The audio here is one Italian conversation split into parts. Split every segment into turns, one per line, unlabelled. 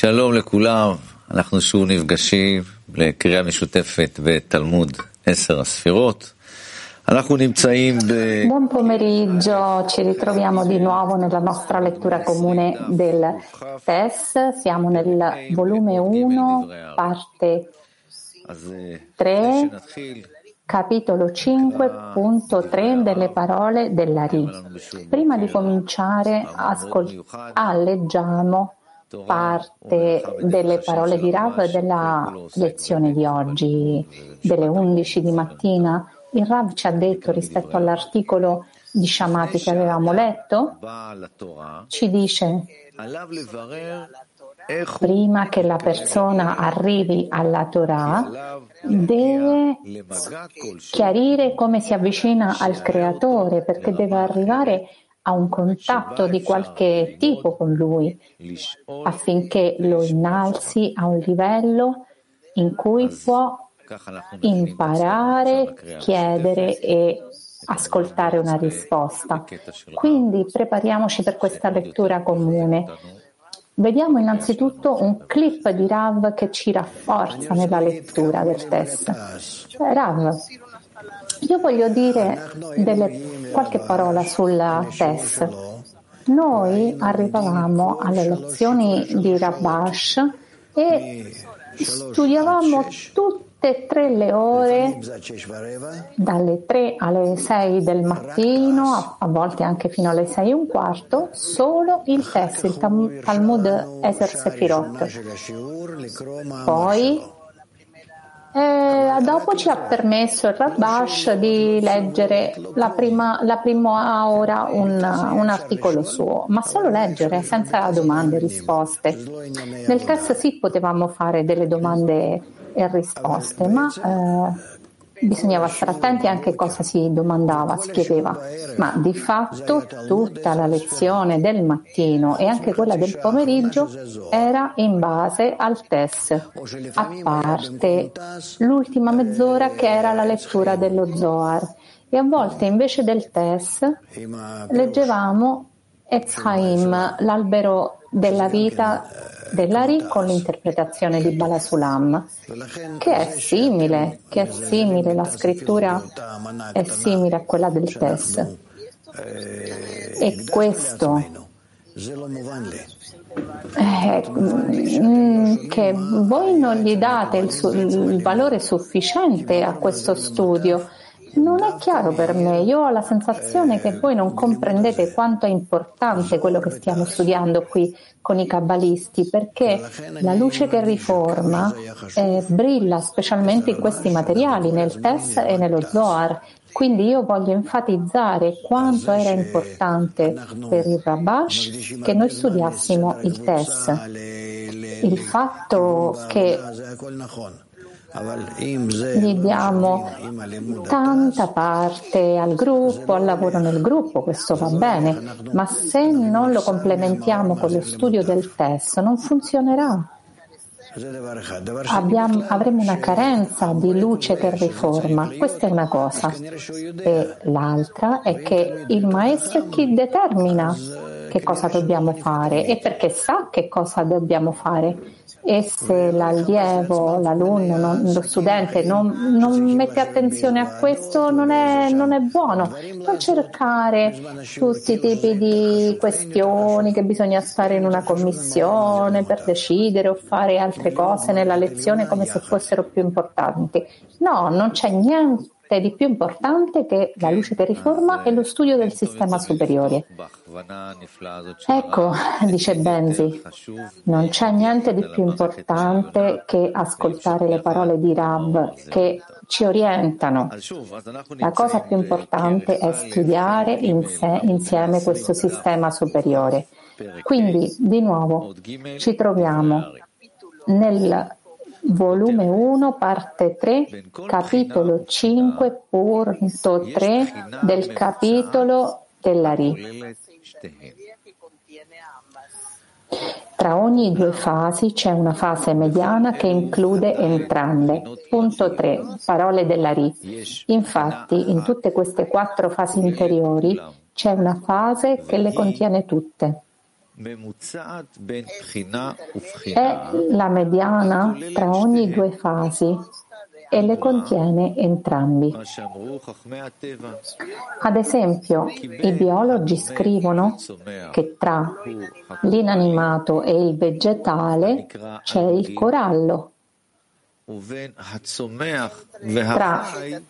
שלום לכולם, אנחנו שוב נפגשים לקריאה משותפת בתלמוד עשר הספירות. אנחנו נמצאים ב...
Buon pomeriggio, ci ritroviamo di nuovo nella nostra lettura comune del TES. Siamo nel volume 1, parte 3, capitolo 5.3 delle parole della RI. Prima di cominciare, ascol- leggiamo parte delle parole di Rav della lezione di oggi, delle 11 di mattina. Il Rav ci ha detto rispetto all'articolo di Shamati che avevamo letto, ci dice prima che la persona arrivi alla Torah deve chiarire come si avvicina al creatore perché deve arrivare a un contatto di qualche tipo con lui affinché lo innalzi a un livello in cui può imparare, chiedere e ascoltare una risposta. Quindi prepariamoci per questa lettura comune. Vediamo innanzitutto un clip di Rav che ci rafforza nella lettura del testo. Rav, io voglio dire delle, qualche parola sul test. Noi arrivavamo alle lezioni di Rabash e studiavamo tutte e tre le ore, dalle 3 alle 6 del mattino, a volte anche fino alle 6 e un quarto, solo il test, il Talmud Eser Sefirot. Poi eh, dopo ci ha permesso il Rabash di leggere la prima, la prima ora un, un, articolo suo, ma solo leggere senza domande e risposte. Nel test sì potevamo fare delle domande e risposte, ma eh, bisognava stare attenti anche a cosa si domandava, si chiedeva, ma di fatto tutta la lezione del mattino e anche quella del pomeriggio era in base al test, a parte l'ultima mezz'ora che era la lettura dello Zohar. E a volte invece del test leggevamo Ezchaim, l'albero della vita dell'Ari con l'interpretazione di Balasulam, che è simile, che è simile, la scrittura è simile a quella del Tess. E questo eh, mm, che voi non gli date il, su, il valore sufficiente a questo studio non è chiaro per me, io ho la sensazione che voi non comprendete quanto è importante quello che stiamo studiando qui con i kabbalisti, perché la luce che riforma eh, brilla specialmente in questi materiali, nel Tess e nello Zohar. Quindi io voglio enfatizzare quanto era importante per il Rabash che noi studiassimo il Tess. Il fatto che diamo tanta parte al gruppo, al lavoro nel gruppo, questo va bene, ma se non lo complementiamo con lo studio del testo non funzionerà. Abbiamo, avremo una carenza di luce che riforma, questa è una cosa. E l'altra è che il maestro è chi determina che cosa dobbiamo fare e perché sa che cosa dobbiamo fare e se l'allievo, l'alunno, non, lo studente non, non, mette attenzione a questo non è, non è, buono. Non cercare tutti i tipi di questioni che bisogna stare in una commissione per decidere o fare altre cose nella lezione come se fossero più importanti. No, non c'è niente di più importante che la luce che riforma e lo studio del sistema superiore. Ecco, dice Benzi, non c'è niente di più importante che ascoltare le parole di Rab che ci orientano. La cosa più importante è studiare in sé, insieme questo sistema superiore. Quindi, di nuovo, ci troviamo nel volume 1, parte 3, capitolo 5.3 del capitolo della Ri. Tra ogni due fasi c'è una fase mediana che include entrambe. Punto 3. Parole della Ri. Infatti, in tutte queste quattro fasi interiori c'è una fase che le contiene tutte. È la mediana tra ogni due fasi e le contiene entrambi. Ad esempio, i biologi scrivono che tra l'inanimato e il vegetale c'è il corallo. Tra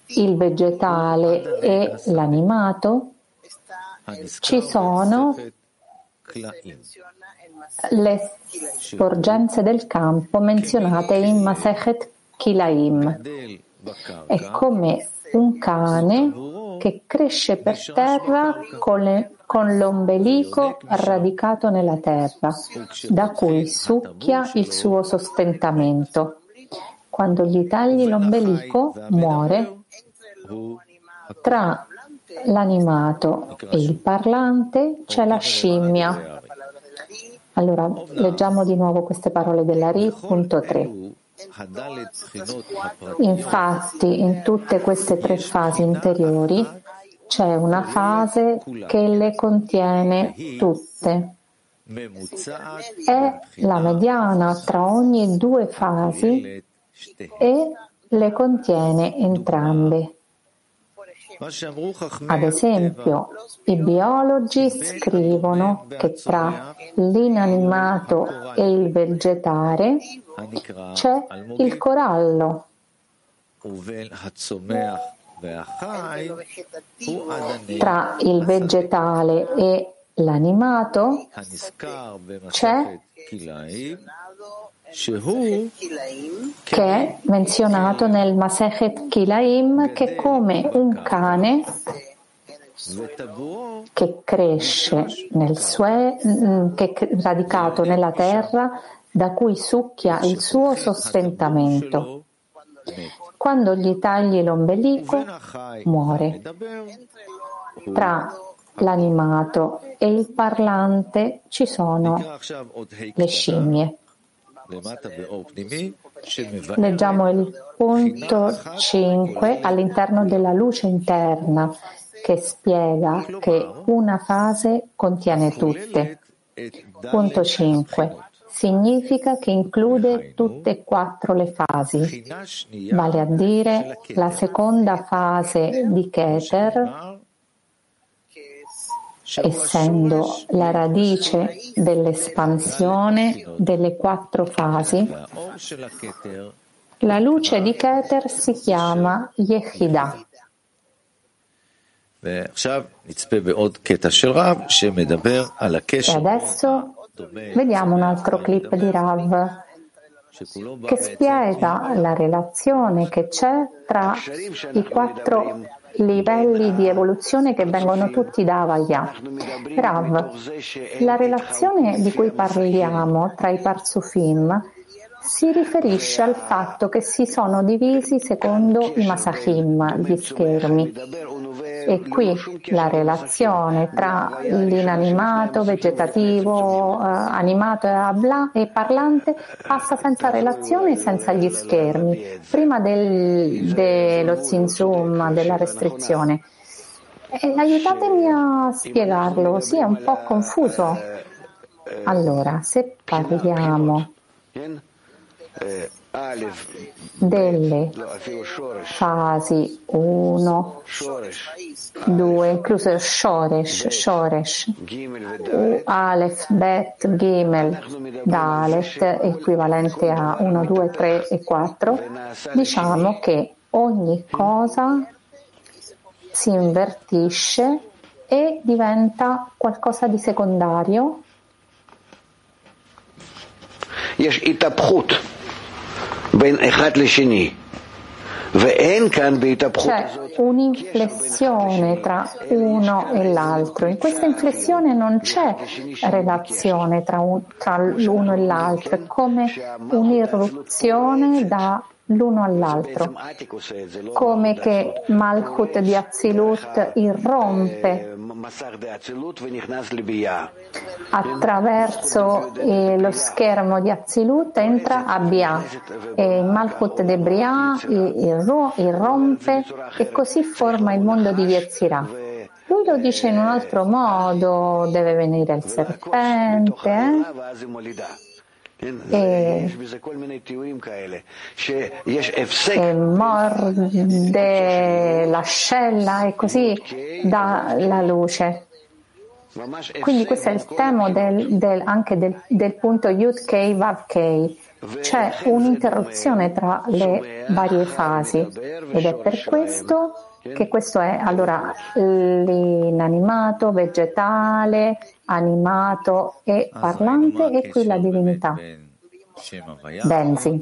il vegetale e l'animato ci sono le sporgenze del campo menzionate in Masechet Kilaim. È come un cane che cresce per terra con, le, con l'ombelico radicato nella terra, da cui succhia il suo sostentamento. Quando gli tagli l'ombelico, muore. Tra l'animato e il parlante c'è la scimmia. Allora, leggiamo di nuovo queste parole della RI, punto 3. Infatti, in tutte queste tre fasi interiori c'è una fase che le contiene tutte. È la mediana tra ogni due fasi e le contiene entrambe. Ad esempio, i biologi scrivono che tra l'inanimato e il vegetale c'è il corallo. Tra il vegetale e l'animato c'è che è menzionato nel Masechet Kilaim che come un cane che cresce nel sue, mm, che è radicato nella terra da cui succhia il suo sostentamento. Quando gli tagli l'ombelico, muore. Tra l'animato e il parlante ci sono le scimmie. Leggiamo il punto 5 all'interno della luce interna che spiega che una fase contiene tutte. Punto 5 significa che include tutte e quattro le fasi, vale a dire la seconda fase di Keter, essendo la radice dell'espansione delle quattro fasi, la luce di Keter si chiama Yehidah. E adesso vediamo un altro clip di Rav che spiega la relazione che c'è tra i quattro livelli di evoluzione che vengono tutti da Avaya. Rav, la relazione di cui parliamo tra i Parsufim si riferisce al fatto che si sono divisi secondo i Masahim, gli schermi. E qui la relazione tra l'inanimato, vegetativo, eh, animato e, parlante passa senza relazione e senza gli schermi, prima del, dello zinzum, della restrizione. E aiutatemi a spiegarlo, sì, è un po' confuso. Allora, se parliamo delle. Fasi 1, 2, incluso Shoresh, Shoresh, Alef, Bet, Gimel, Dalet, equivalente a 1, 2, 3 e 4, diciamo che ogni cosa si invertisce e diventa qualcosa di secondario.
בין אחד לשני.
C'è un'inflessione tra uno e l'altro. In questa inflessione non c'è relazione tra, un, tra l'uno e l'altro, è come un'irruzione da l'uno all'altro, come che Malchut di Azilut irrompe attraverso eh, lo schermo di Azilut entra a Bia e Malchut de Bria irrompe e così forma il mondo di Yetzirah. Lui lo dice in un altro modo, deve venire il serpente. Eh? E, e morde l'ascella e così dà la luce. Quindi questo è il tema del, del, anche del, del punto Yud Kei Vav Kei. C'è un'interruzione tra le varie fasi ed è per questo che questo è allora l'inanimato, vegetale, animato e parlante e qui la divinità. Benzi.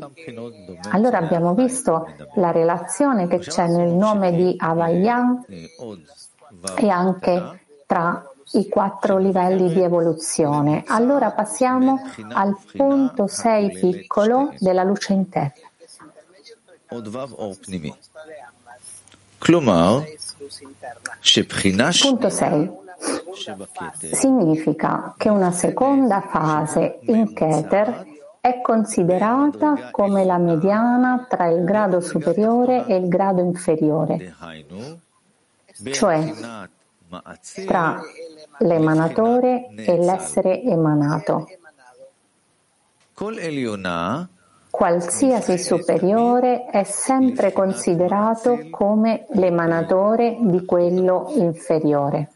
Allora abbiamo visto la relazione che c'è nel nome di Avaya e anche tra i quattro livelli di evoluzione. Allora passiamo al punto 6 piccolo della luce interna. Punto 6. Significa che una seconda fase in Keter è considerata come la mediana tra il grado superiore e il grado inferiore, cioè tra l'emanatore e l'essere emanato Qualsiasi superiore è sempre considerato come l'emanatore di quello inferiore.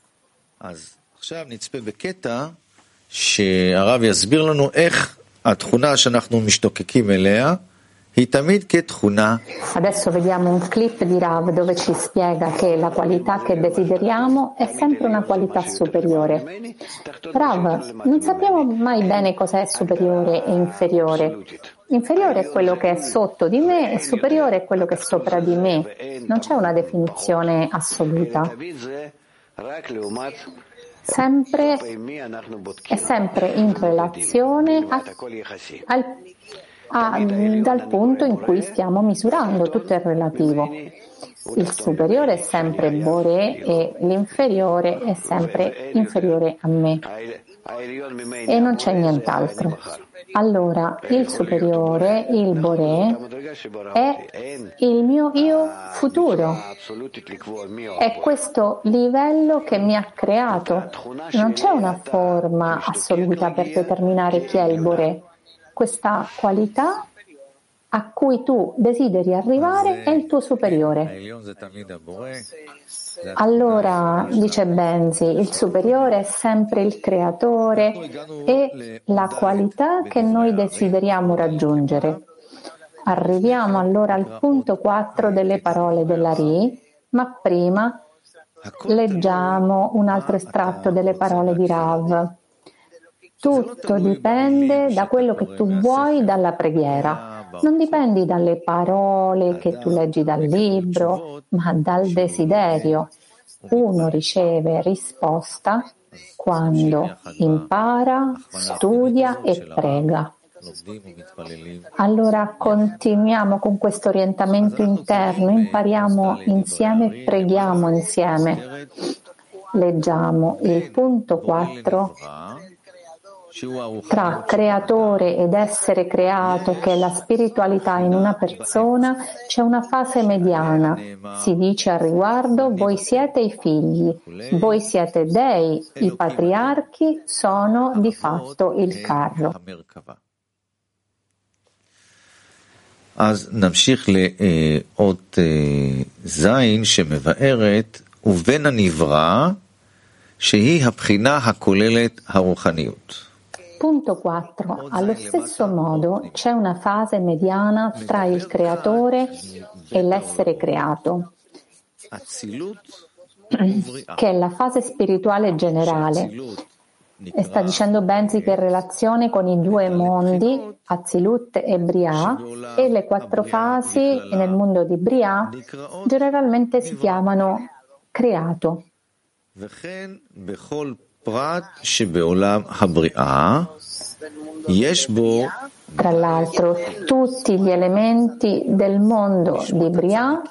שהרב יסביר לנו איך התכונה שאנחנו משתוקקים אליה Adesso vediamo un clip di Rav dove ci spiega che la qualità che desideriamo è sempre una qualità superiore. Rav, non sappiamo mai bene cosa è superiore e inferiore. Inferiore è quello che è sotto di me e superiore è quello che è sopra di me. Non c'è una definizione assoluta. Sempre, è sempre in relazione a, al a, dal punto in cui stiamo misurando, tutto è relativo. Il superiore è sempre Bore e l'inferiore è sempre inferiore a me. E non c'è nient'altro. Allora, il superiore, il Bore, è il mio io futuro. È questo livello che mi ha creato. Non c'è una forma assoluta per determinare chi è il Bore questa qualità a cui tu desideri arrivare è il tuo superiore. Allora, dice Benzi, il superiore è sempre il creatore e la qualità che noi desideriamo raggiungere. Arriviamo allora al punto 4 delle parole della Ri, ma prima leggiamo un altro estratto delle parole di Rav. Tutto dipende da quello che tu vuoi dalla preghiera. Non dipendi dalle parole che tu leggi dal libro, ma dal desiderio. Uno riceve risposta quando impara, studia e prega. Allora continuiamo con questo orientamento interno, impariamo insieme e preghiamo insieme. Leggiamo il punto 4 tra creatore ed essere creato, che è la spiritualità in una persona, c'è una fase mediana. Si dice al riguardo, voi siete i figli, voi siete dei, i patriarchi sono di fatto il carro.
אז נמשיך לאות ז' שמבארת ובין הנברא שהיא הבחינה הכוללת הרוחניות.
Punto 4. Allo stesso modo c'è una fase mediana tra il creatore e l'essere creato, che è la fase spirituale generale. E sta dicendo Benzi che in relazione con i due mondi, Azilut e Bria, e le quattro fasi nel mondo di Bria generalmente si chiamano creato. Tra l'altro, tutti gli elementi del mondo di Bria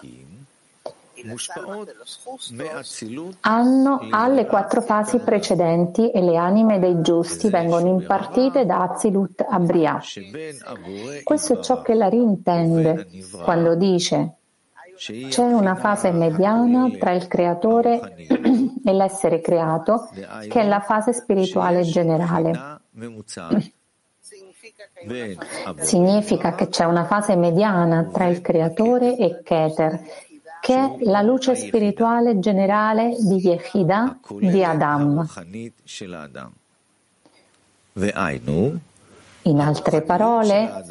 hanno alle quattro fasi precedenti e le anime dei giusti vengono impartite da Azilut a Bria. Questo è ciò che la rintende quando dice c'è una fase mediana tra il creatore e l'essere creato, che è la fase spirituale generale. Significa che c'è una fase mediana tra il creatore e Keter, che è la luce spirituale generale di Yechida di Adam. In altre parole,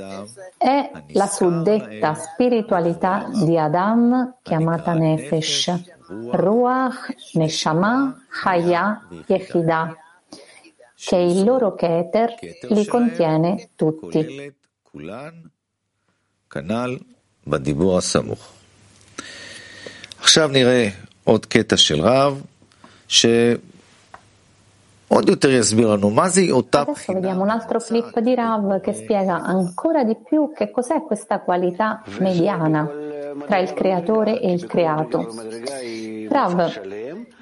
è la suddetta spiritualità di Adam chiamata Nefesh, Ruach, Neshama, Chaya, Yechidah, che il loro Keter li contiene tutti.
עכשיו נראה עוד קטע של רב,
Adesso vediamo un altro clip di Rav che spiega ancora di più che cos'è questa qualità mediana tra il creatore e il creato. Rav,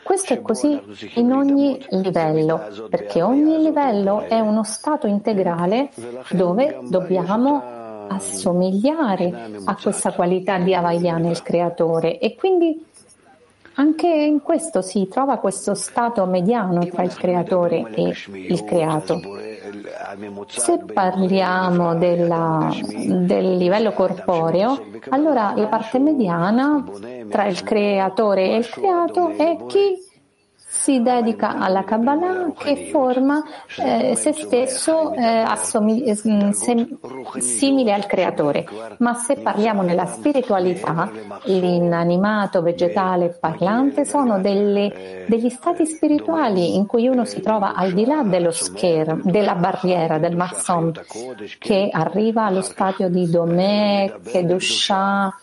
questo è così in ogni livello, perché ogni livello è uno stato integrale dove dobbiamo assomigliare a questa qualità di Avaya nel creatore. E quindi anche in questo si trova questo stato mediano tra il creatore e il creato. Se parliamo della, del livello corporeo, allora la parte mediana tra il creatore e il creato è chi si dedica alla Kabbalah che forma eh, se stesso eh, assomig- eh, sem- simile al creatore. Ma se parliamo nella spiritualità, l'inanimato, vegetale, parlante sono delle, degli stati spirituali in cui uno si trova al di là dello schermo, della barriera, del masson, che arriva allo stadio di Domè, Kedushah,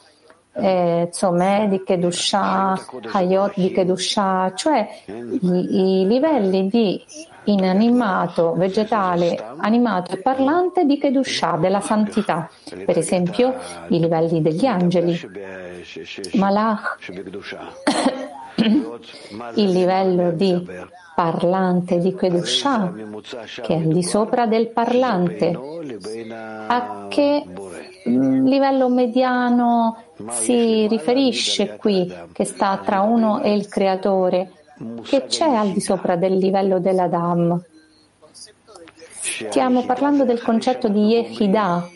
eh, di Kedusha, Hayot di Kedusha, cioè i, livelli di inanimato, vegetale, animato e parlante di Kedusha, della santità. Per esempio i livelli degli angeli, Malach, il livello di parlante di Kedusha, che è di sopra del parlante, a che livello mediano si riferisce qui, che sta tra uno e il creatore, che c'è al di sopra del livello dell'Adam. Stiamo parlando del concetto di Yehidah,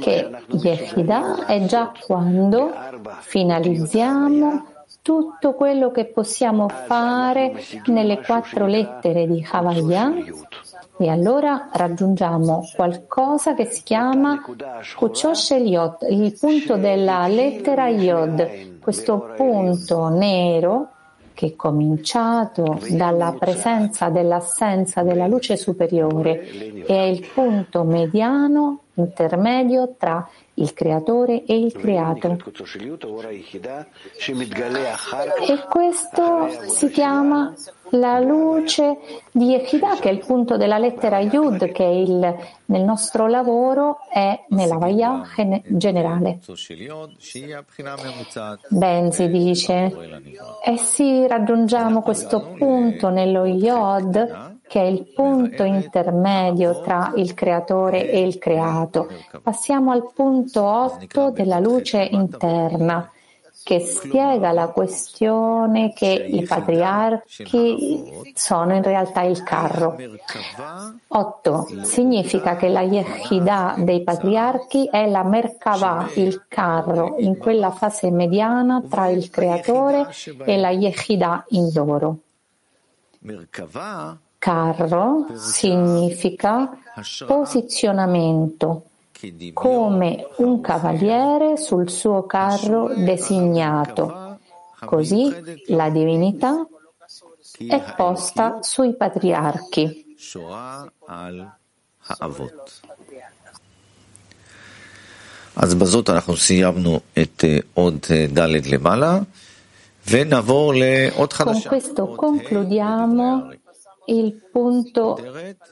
che Yehidah è già quando finalizziamo tutto quello che possiamo fare nelle quattro lettere di Havaya e allora raggiungiamo qualcosa che si chiama Kuchosh Eliot, il punto della lettera Yod, questo punto nero che cominciato dalla presenza dell'assenza della luce superiore è il punto mediano intermedio tra il creatore e il creato. E questo si chiama la luce di Yechidah, che è il punto della lettera Yud, che il, nel nostro lavoro è nella Vaya generale. Benzi dice, e sì raggiungiamo questo punto nello Yod, che è il punto intermedio tra il creatore e il creato. Passiamo al punto 8 della luce interna che spiega la questione che i patriarchi sono in realtà il carro. 8. Significa che la Yehidah dei patriarchi è la Merkavah, il carro, in quella fase mediana tra il creatore e la Yehidah in loro. Carro significa posizionamento, come un cavaliere sul suo carro designato. Così la divinità è posta sui patriarchi.
אז בזאת אנחנו סיימנו את עוד ד' למעלה ונעבור לעוד חדשה.
Con questo concludiamo il punto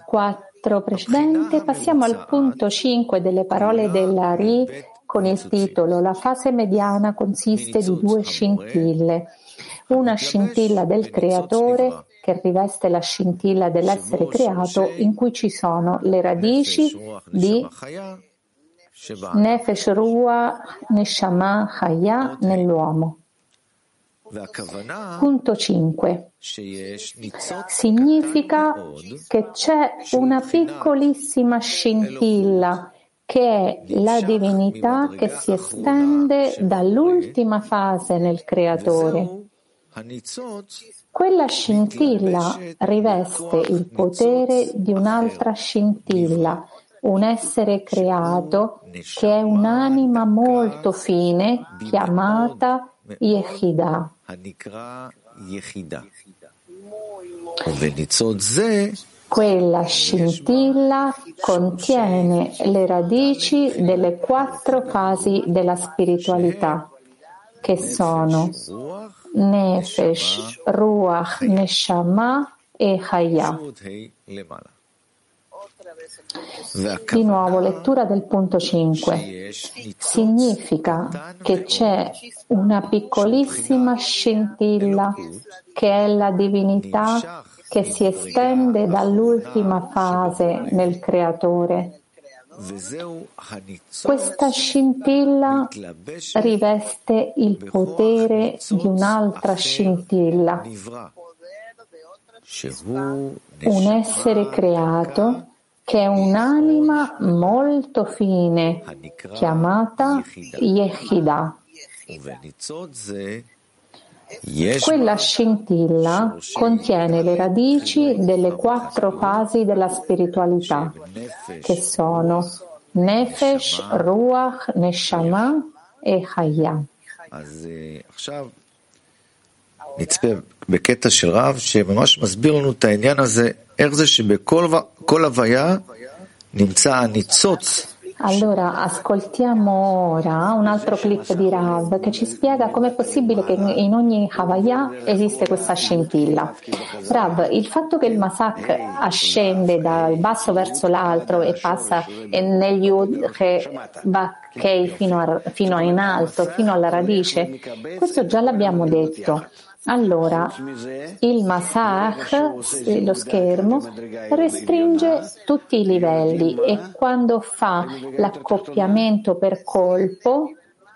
4 precedente, passiamo al punto 5 delle parole della Ri con il titolo La fase mediana consiste di due scintille. Una scintilla del creatore che riveste la scintilla dell'essere creato in cui ci sono le radici di Nefesh Rua Neshama Chaya nell'uomo. Punto 5. Significa che c'è una piccolissima scintilla che è la divinità che si estende dall'ultima fase nel creatore. Quella scintilla riveste il potere di un'altra scintilla, un essere creato che è un'anima molto fine chiamata Yechidah. Quella scintilla contiene le radici delle quattro fasi della spiritualità, che sono Nefesh, Ruach, Neshama e Hayah. Di nuovo, lettura del punto 5. Significa che c'è una piccolissima scintilla che è la divinità che si estende dall'ultima fase nel creatore. Questa scintilla riveste il potere di un'altra scintilla, un essere creato che è un'anima molto fine chiamata Yechidah. Quella scintilla contiene le radici delle quattro fasi della spiritualità, che sono Nefesh, Ruach, Neshama e Hayah.
נצפה בקטע של רב שממש מסביר לנו את העניין הזה, איך זה שבכל הוויה נמצא הניצוץ
allora, ascoltiamo ora un altro clip di Rav che ci spiega com'è possibile che in ogni Havaya esiste questa scintilla. Rav, il fatto che il Masak ascende dal basso verso l'altro e passa negli Yud Kei fino, fino in alto, fino alla radice, questo già l'abbiamo detto. Allora, il Masach, lo schermo, restringe tutti i livelli e quando fa l'accoppiamento per colpo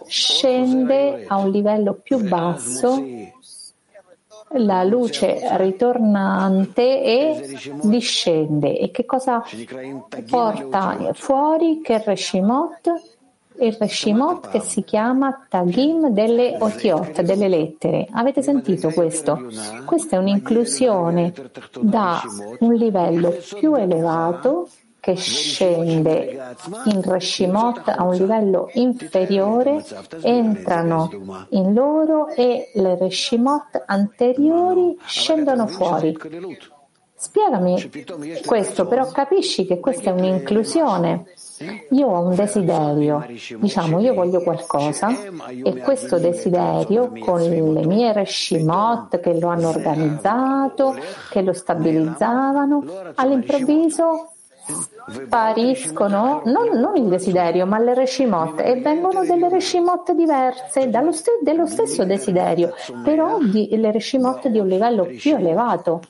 scende a un livello più basso la luce ritornante e discende. E che cosa porta fuori? Che Reshimot il Reshimot che si chiama Tagim delle Otiot, delle lettere. Avete sentito questo? Questa è un'inclusione da un livello più elevato che scende in Reshimot a un livello inferiore, entrano in loro e le Reshimot anteriori scendono fuori. Spiegami questo, però capisci che questa è un'inclusione io ho un desiderio, diciamo io voglio qualcosa e questo desiderio con le mie reshimot che lo hanno organizzato, che lo stabilizzavano, all'improvviso spariscono non, non, il desiderio ma le reshimot e vengono delle reshimot diverse st- dello stesso desiderio però di, le reshimot di un livello più elevato.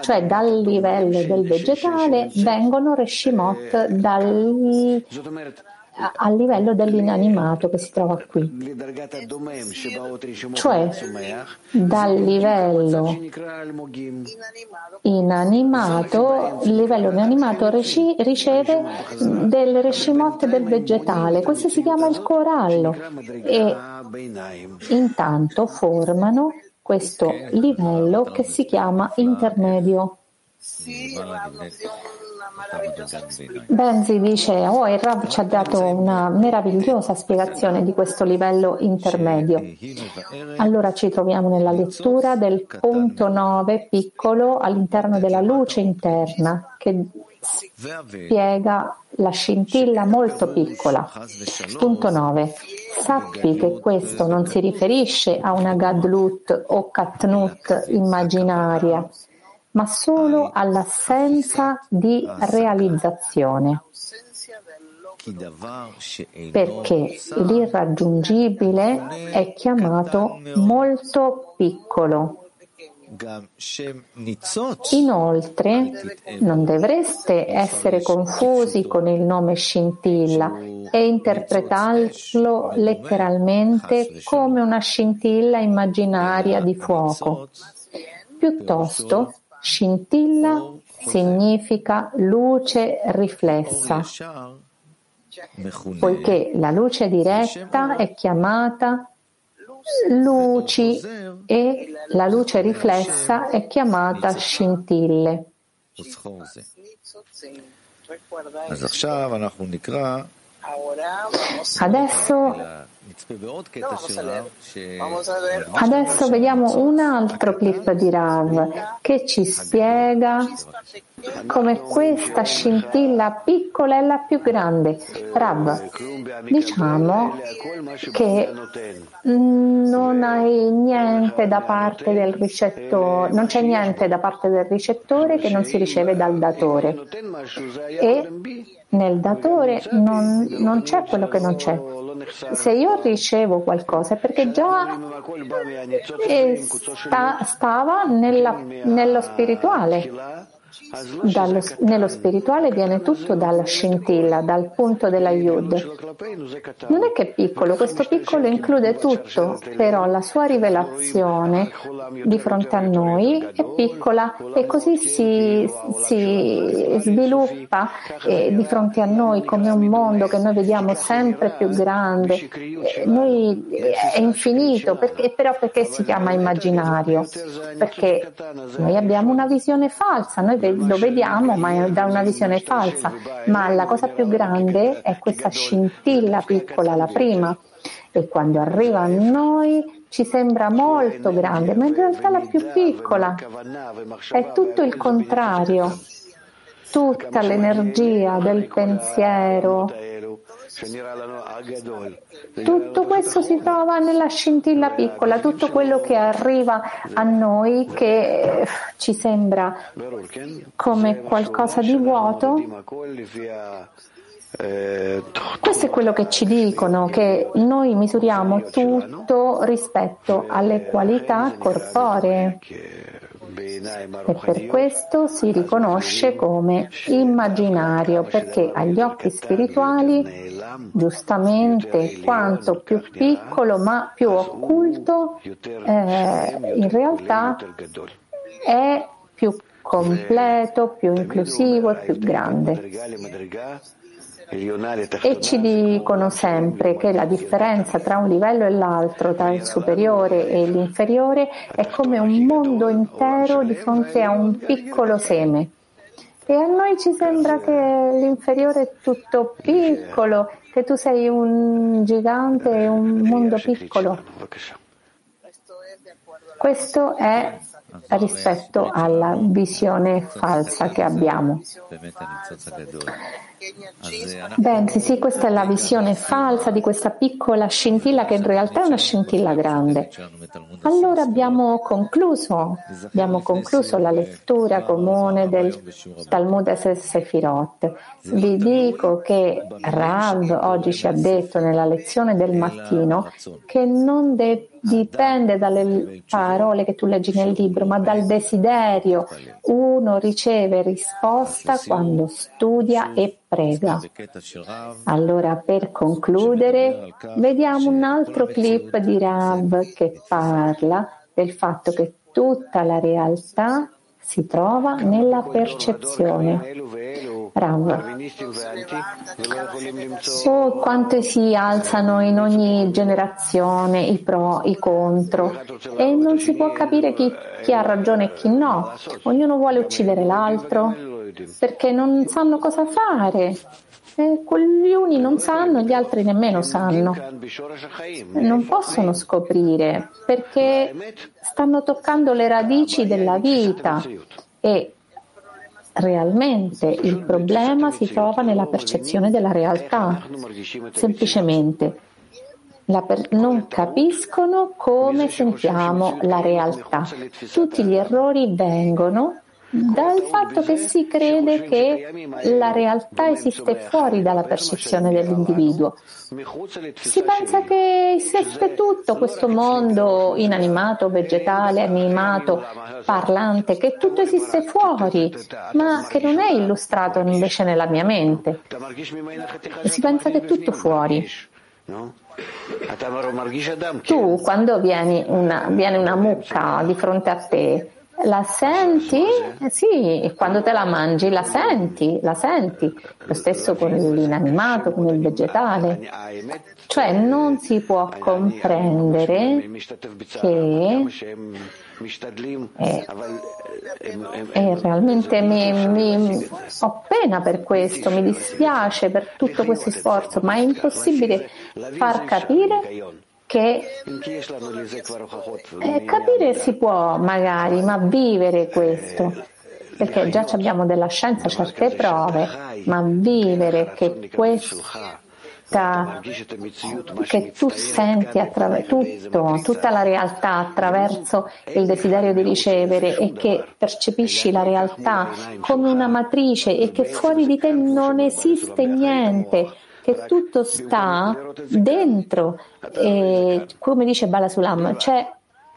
Cioè dal livello del vegetale vengono reshimot dal a livello dell'inanimato che si trova qui, cioè dal livello inanimato, il livello inanimato riceve del reshimot del vegetale, questo si chiama il corallo. E intanto formano questo livello che si chiama intermedio. Benzi dice, oh, il Rav ci ha dato una meravigliosa spiegazione di questo livello intermedio. Allora ci troviamo nella lettura del punto 9 piccolo all'interno della luce interna che spiega la scintilla molto piccola. Punto 9. Sappi che questo non si riferisce a una gadlut o katnut immaginaria, ma solo all'assenza di realizzazione. Perché l'irraggiungibile è chiamato molto piccolo. Inoltre, non dovreste essere confusi con il nome scintilla, e interpretarlo letteralmente come una scintilla immaginaria di fuoco. Piuttosto, scintilla significa luce riflessa, poiché la luce diretta è chiamata luci e la luce riflessa è chiamata scintille. Adesso, adesso vediamo un altro clip di Rav che ci spiega come questa scintilla piccola è la più grande. Rav, diciamo che non hai niente da parte del ricettore, non c'è niente da parte del ricettore che non si riceve dal datore. E nel datore non, non c'è quello che non c'è. Se io ricevo qualcosa è perché già sta, stava nella, nello spirituale. Dallo, nello spirituale viene tutto dalla scintilla, dal punto della Yud. Non è che è piccolo, questo piccolo include tutto, però la sua rivelazione di fronte a noi è piccola e così si, si sviluppa eh, di fronte a noi come un mondo che noi vediamo sempre più grande. Eh, noi, eh, è infinito, perché, però perché si chiama immaginario? Perché noi abbiamo una visione falsa, noi lo vediamo, ma è da una visione falsa. Ma la cosa più grande è questa scintilla piccola, la prima. E quando arriva a noi ci sembra molto grande, ma in realtà la più piccola. È tutto il contrario. Tutta l'energia del pensiero, tutto questo si trova nella scintilla piccola, tutto quello che arriva a noi che eh, ci sembra come qualcosa di vuoto. Questo è quello che ci dicono, che noi misuriamo tutto rispetto alle qualità corporee e per questo si riconosce come immaginario, perché agli occhi spirituali, giustamente, quanto più piccolo ma più occulto, eh, in realtà è più completo, più inclusivo e più grande. E ci dicono sempre che la differenza tra un livello e l'altro, tra il superiore e l'inferiore, è come un mondo intero di fronte a un piccolo seme. E a noi ci sembra che l'inferiore è tutto piccolo, che tu sei un gigante e un mondo piccolo. Questo è rispetto alla visione falsa che abbiamo. Beh, sì, questa è la visione falsa di questa piccola scintilla che in realtà è una scintilla grande. Allora abbiamo concluso, abbiamo concluso la lettura comune del Talmud Sefirot. Vi dico che Rav oggi ci ha detto nella lezione del mattino che non deve dipende dalle parole che tu leggi nel libro, ma dal desiderio. Uno riceve risposta quando studia e prega. Allora, per concludere, vediamo un altro clip di Rav che parla del fatto che tutta la realtà si trova nella percezione. Rav. Oh, quante si alzano in ogni generazione i pro, i contro e non si può capire chi, chi ha ragione e chi no. Ognuno vuole uccidere l'altro perché non sanno cosa fare. E gli uni non sanno, gli altri nemmeno sanno. Non possono scoprire perché stanno toccando le radici della vita e realmente il problema si trova nella percezione della realtà. Semplicemente per- non capiscono come sentiamo la realtà. Tutti gli errori vengono dal fatto che si crede che la realtà esiste fuori dalla percezione dell'individuo. Si pensa che esiste tutto questo mondo inanimato, vegetale, animato, parlante, che tutto esiste fuori, ma che non è illustrato invece nella mia mente. Si pensa che è tutto fuori. Tu, quando vieni una, viene una mucca di fronte a te, la senti? Sì, quando te la mangi la senti, la senti. Lo stesso con l'inanimato, con il vegetale. Cioè non si può comprendere che e, e realmente mi, mi, ho pena per questo, mi dispiace per tutto questo sforzo, ma è impossibile far capire che eh, capire si può magari, ma vivere questo, perché già abbiamo della scienza certe prove, ma vivere che questo che tu senti attraver- tutto, tutta la realtà attraverso il desiderio di ricevere e che percepisci la realtà come una matrice e che fuori di te non esiste niente, che tutto sta dentro, e, come dice Bala Sulam, c'è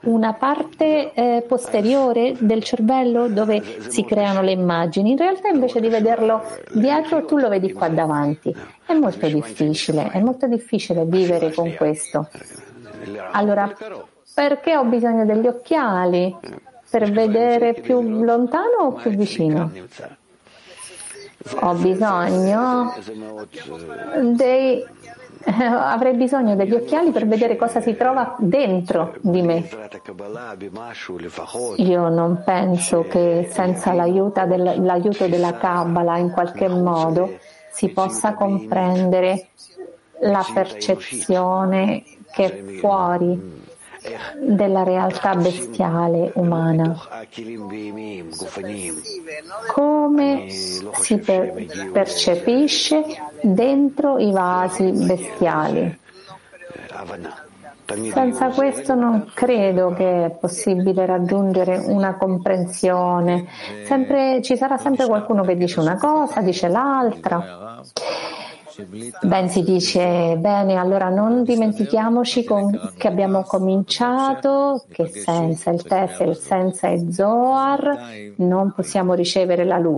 una parte eh, posteriore del cervello dove si creano le immagini. In realtà invece di vederlo dietro tu lo vedi qua davanti. È molto difficile, è molto difficile vivere con questo. Allora, perché ho bisogno degli occhiali? Per vedere più lontano o più vicino? Ho bisogno dei avrei bisogno degli occhiali per vedere cosa si trova dentro di me. Io non penso che senza l'aiuto, del, l'aiuto della Kabbalah in qualche modo si possa comprendere la percezione che è fuori della realtà bestiale umana. Come si per- percepisce dentro i vasi bestiali. Senza questo non credo che è possibile raggiungere una comprensione. Sempre, ci sarà sempre qualcuno che dice una cosa, dice l'altra. Ben si dice, bene, allora non dimentichiamoci con, che abbiamo cominciato che senza il Tessel, senza il Zohar non possiamo ricevere la luce.